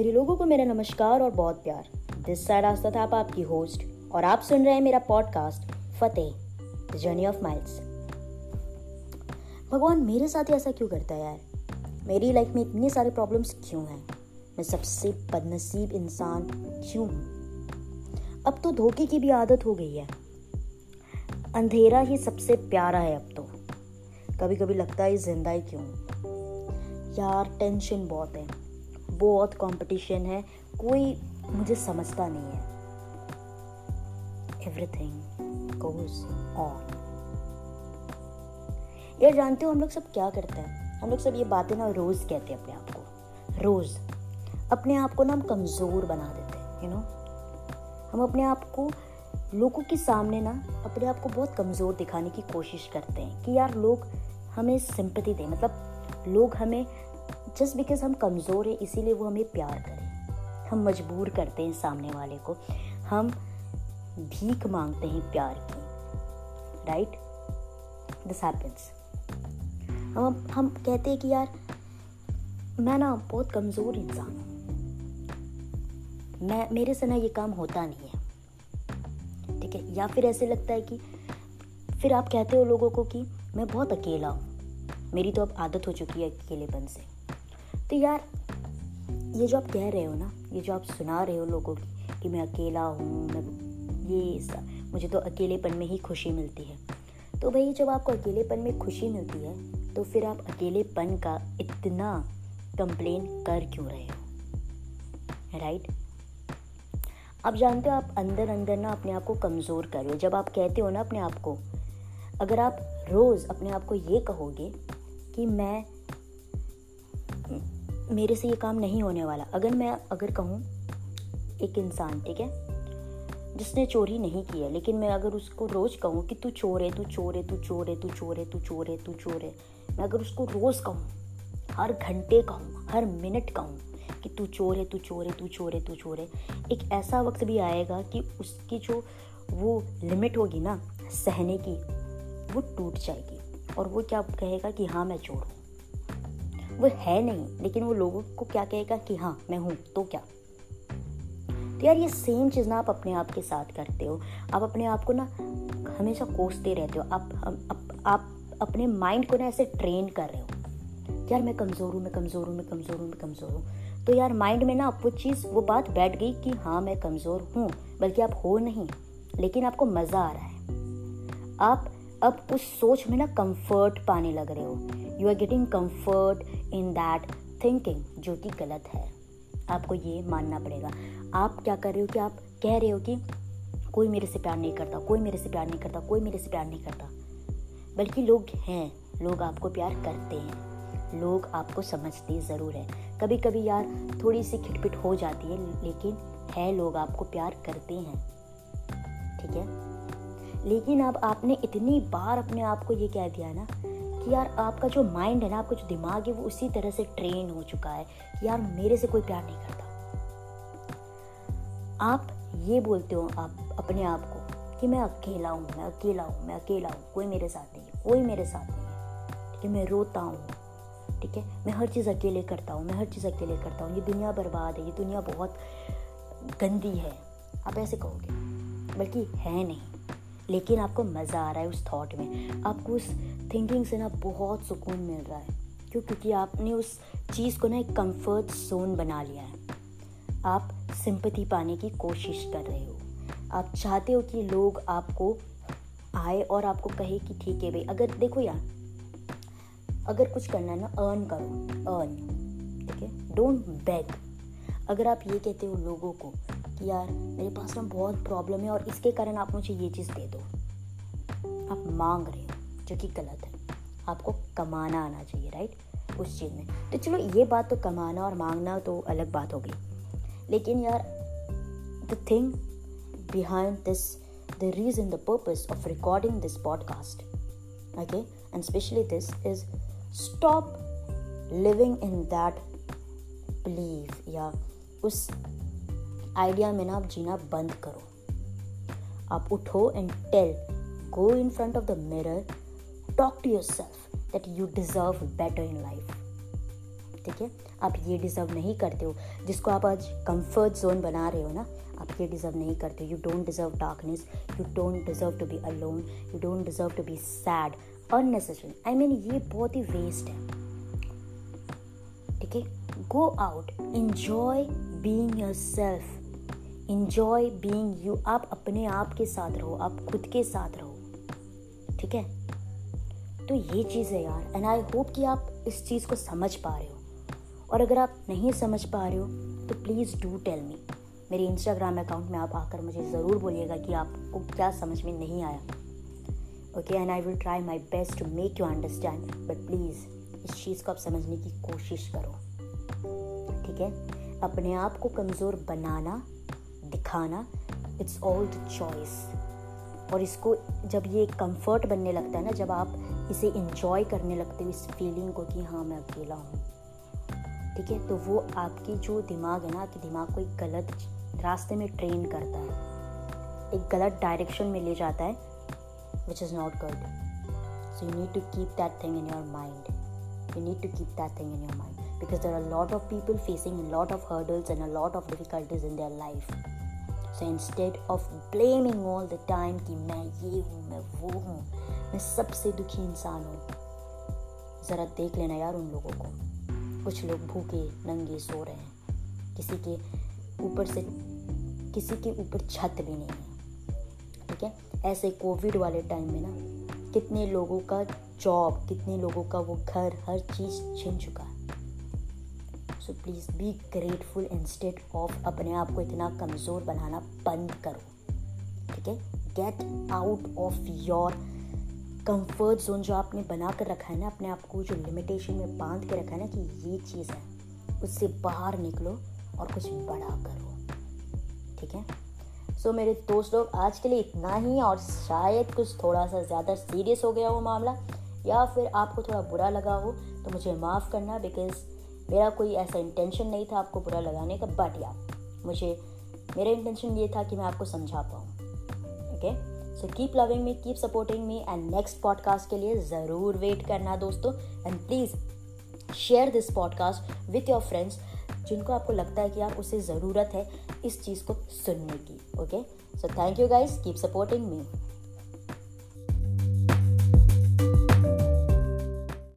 मेरे लोगों को मेरा नमस्कार और बहुत प्यार। दिस साइड आस्था था आपकी होस्ट और आप सुन रहे हैं मेरा podcast Fateh the journey of miles भगवान, मेरे साथ ही ऐसा क्यों करता है यार? मेरी लाइफ में इतने सारे प्रॉब्लम्स क्यों हैं? मैं सबसे बदनसीब इंसान क्यों हूँ? अब तो धोखे की भी आदत हो गई है। अंधेरा ही सबसे प्यारा है अब तो। कभी कभी लगता है ज़िंदा ही क्यों? यार टेंशन बहुत है। बहुत कंपटीशन है, कोई मुझे समझता नहीं है। एवरीथिंग गोज ऑन यार, जानते हो हम लोग सब क्या करते हैं? हम लोग सब ये बातें ना रोज कहते हैं अपने आप को। रोज। अपने आप को ना हम कमज़ोर बना देते हैं यू नो हम अपने आप को, लोगों के सामने ना अपने आप को बहुत कमज़ोर दिखाने की कोशिश करते हैं कि यार, लोग हमें सिंपति दें। मतलब लोग हमें जस्ट बिकॉज़ हम कमज़ोर हैं, इसीलिए वो हमें प्यार करें। हम मजबूर करते हैं सामने वाले को। हम भीख मांगते हैं प्यार की। राइट दिस हैपन्स हम हम कहते हैं कि यार, मैं ना बहुत कमज़ोर इंसान हूँ। मैं, मेरे से ना ये काम होता नहीं है। ठीक है? या फिर ऐसे लगता है कि, फिर आप कहते हो लोगों को कि मैं बहुत अकेला हूँ। मेरी तो अब आदत हो चुकी है अकेलेपन से। तो यार, ये जो आप कह रहे हो ना, ये जो आप सुना रहे हो लोगों की कि मैं अकेला हूँ, मैं ये सब, मुझे तो अकेलेपन में ही खुशी मिलती है। तो भाई जब आपको अकेलेपन में खुशी मिलती है तो फिर आप अकेलेपन का इतना कंप्लेन कर क्यों रहे हो? राइट आप जानते हो आप अंदर अंदर ना अपने आप को कमज़ोर कर रहे हो। जब आप कहते हो ना अपने आप को, अगर आप रोज़ अपने आप को ये कहोगे कि मैं मेरे से ये काम नहीं होने वाला अगर मैं अगर कहूँ एक इंसान ठीक है जिसने चोरी नहीं की है लेकिन मैं अगर उसको रोज़ कहूँ कि तू चोर है तू चोर है तू चोर है तू चोर है तू चोर है तू चोर है मैं अगर उसको रोज़ कहूँ हर घंटे कहूँ हर मिनट कहूँ कि तू चोर है तू चोर है तू चोर है तू चोर है एक ऐसा वक्त भी आएगा कि उसकी जो वो लिमिट होगी ना सहने की वो टूट जाएगी और वो क्या कहेगा कि हाँ मैं चोर हूँ वो है नहीं लेकिन वो लोगों को क्या कहेगा कि हाँ मैं हूँ तो क्या? तो यार ये सेम चीज़ ना आप अपने आप के साथ करते हो। आप अपने आप को ना हमेशा कोसते रहते हो। आप आप, आप अपने माइंड को ना ऐसे ट्रेन कर रहे हो। यार मैं कमज़ोर हूँ मैं कमज़ोर हूँ मैं कमज़ोर हूँ मैं कमज़ोर हूँ। तो यार माइंड में ना वो चीज़ वो बात बैठ गई कि हाँ मैं कमज़ोर हूँ बल्कि आप हो नहीं लेकिन आपको मज़ा आ रहा है। आप अब उस सोच में ना कंफर्ट पाने लग रहे हो। You are getting comfort in that thinking जो कि गलत है। आपको ये मानना पड़ेगा। आप क्या कर रहे हो कि आप कह रहे हो कि कोई मेरे से प्यार नहीं करता, कोई मेरे से प्यार नहीं करता, कोई मेरे से प्यार नहीं करता। बल्कि लोग हैं, लोग आपको प्यार करते हैं। लोग आपको समझते ज़रूर है। कभी कभी यार थोड़ी सी खिटपिट हो जाती है, लेकिन है लोग आपको प्यार करते हैं। ठीक है? लेकिन अब आपने इतनी बार अपने आप को ये कह दिया ना कि यार आपका जो माइंड है ना, आपका जो दिमाग है, वो उसी तरह से ट्रेन हो चुका है कि यार मेरे से कोई प्यार नहीं करता। आप ये बोलते हो आप, अपने आप को कि मैं अकेला हूँ, मैं अकेला हूँ, मैं अकेला हूँ, कोई मेरे साथ नहीं है, कोई मेरे साथ नहीं है। ठीक है, मैं रोता हूँ। ठीक है, मैं हर चीज़ अकेले करता हूँ, मैं हर चीज़ अकेले करता हूँ। ये दुनिया बर्बाद है, ये दुनिया बहुत गंदी है। आप ऐसे कहोगे, बल्कि है नहीं। लेकिन आपको मज़ा आ रहा है उस थॉट में। आपको उस थिंकिंग से ना बहुत सुकून मिल रहा है क्यों क्योंकि आपने उस चीज़ को ना एक कंफर्ट जोन बना लिया है। आप सिंपति पाने की कोशिश कर रहे हो। आप चाहते हो कि लोग आपको आए और आपको कहे कि ठीक है भाई, अगर देखो यार, अगर कुछ करना है ना अर्न करो अर्न ठीक है? डोंट बेग अगर आप ये कहते हो लोगों को कि यार, मेरे पास ना बहुत प्रॉब्लम है और इसके कारण आप मुझे ये चीज़ दे दो। आप मांग रहे हो, जो कि गलत है। आपको कमाना आना चाहिए राइट उस चीज़ में। तो चलो, ये बात तो कमाना और मांगना तो अलग बात हो गई लेकिन यार the thing behind this the reason the purpose of recording this podcast okay and specially this is stop living in that believe या उस आइडिया में ना आप जीना बंद करो। आप उठो and tell go in front of the mirror talk to yourself that you deserve better in life ठीक है? आप ये डिज़र्व नहीं करते हो। जिसको आप आज कंफर्ट जोन बना रहे हो ना, आप ये डिज़र्व नहीं करते you don't deserve darkness you don't deserve to be alone you don't deserve to be sad unnecessary I mean ये बहुत ही वेस्ट है। ठीक है? Go out enjoy being yourself enjoy being you आप अपने आप के साथ रहो. आप खुद के साथ रहो. ठीक है? तो ये चीज़ है यार. एंड आई होप कि आप इस चीज़ को समझ पा रहे हो. और अगर आप नहीं समझ पा रहे हो तो प्लीज़ डू टेल मी मेरे इंस्टाग्राम अकाउंट में आप आकर मुझे ज़रूर बोलिएगा कि आपको क्या समझ में नहीं आया. Okay and I will try my best to make you understand but please इस चीज़ को आप समझने की कोशिश करो. ठीक है? अपने आप को कमज़ोर बनाना दिखाना इट्स ऑल द चॉइस और इसको जब ये कंफर्ट बनने लगता है ना, जब आप इसे इंजॉय करने लगते हो, इस फीलिंग को कि हाँ मैं अकेला हूँ। ठीक है? तो वो आपकी जो दिमाग है ना, आपके दिमाग को एक गलत रास्ते में ट्रेन करता है। एक गलत डायरेक्शन में ले जाता है which is not good so you need to keep that thing in your mind you need to keep that thing in your mind because there are a lot of people facing a lot of hurdles and a lot of difficulties in their life. So instead of blaming all the time कि मैं ये हूँ, मैं वो हूँ, मैं सबसे दुखी इंसान हूँ। ज़रा देख लेना यार उन लोगों को। कुछ लोग भूखे, नंगे, सो रहे हैं। किसी के ऊपर से, किसी के ऊपर छत भी नहीं है। ठीक है? ऐसे कोविड वाले टाइम में ना, कितने लोगों का जॉब कितने लोगों का वो घर, हर चीज़ छिन चुका है। So please be grateful instead of अपने आप को इतना कमज़ोर बनाना बंद करो ठीक है? Get out of your comfort zone जो आपने बना कर रखा है ना अपने आप को जो लिमिटेशन में बाँध के रखा है ना कि ये चीज़ है उससे बाहर निकलो और कुछ बड़ा करो ठीक है? सो so, मेरे दोस्त लोग आज के लिए इतना ही और शायद कुछ थोड़ा सा ज़्यादा सीरियस हो गया हो मामला या फिर आपको थोड़ा बुरा लगा हो तो मुझे माफ़ करना बिकॉज़ मेरा कोई ऐसा इंटेंशन नहीं था आपको बुरा लगाने का बट या मुझे, मेरा इंटेंशन ये था कि मैं आपको समझा पाऊँ okay so keep loving me keep supporting me and next podcast के लिए ज़रूर वेट करना दोस्तों and please share this podcast with your friends जिनको आपको लगता है कि यार उसे ज़रूरत है इस चीज़ को सुनने की okay so thank you guys keep supporting me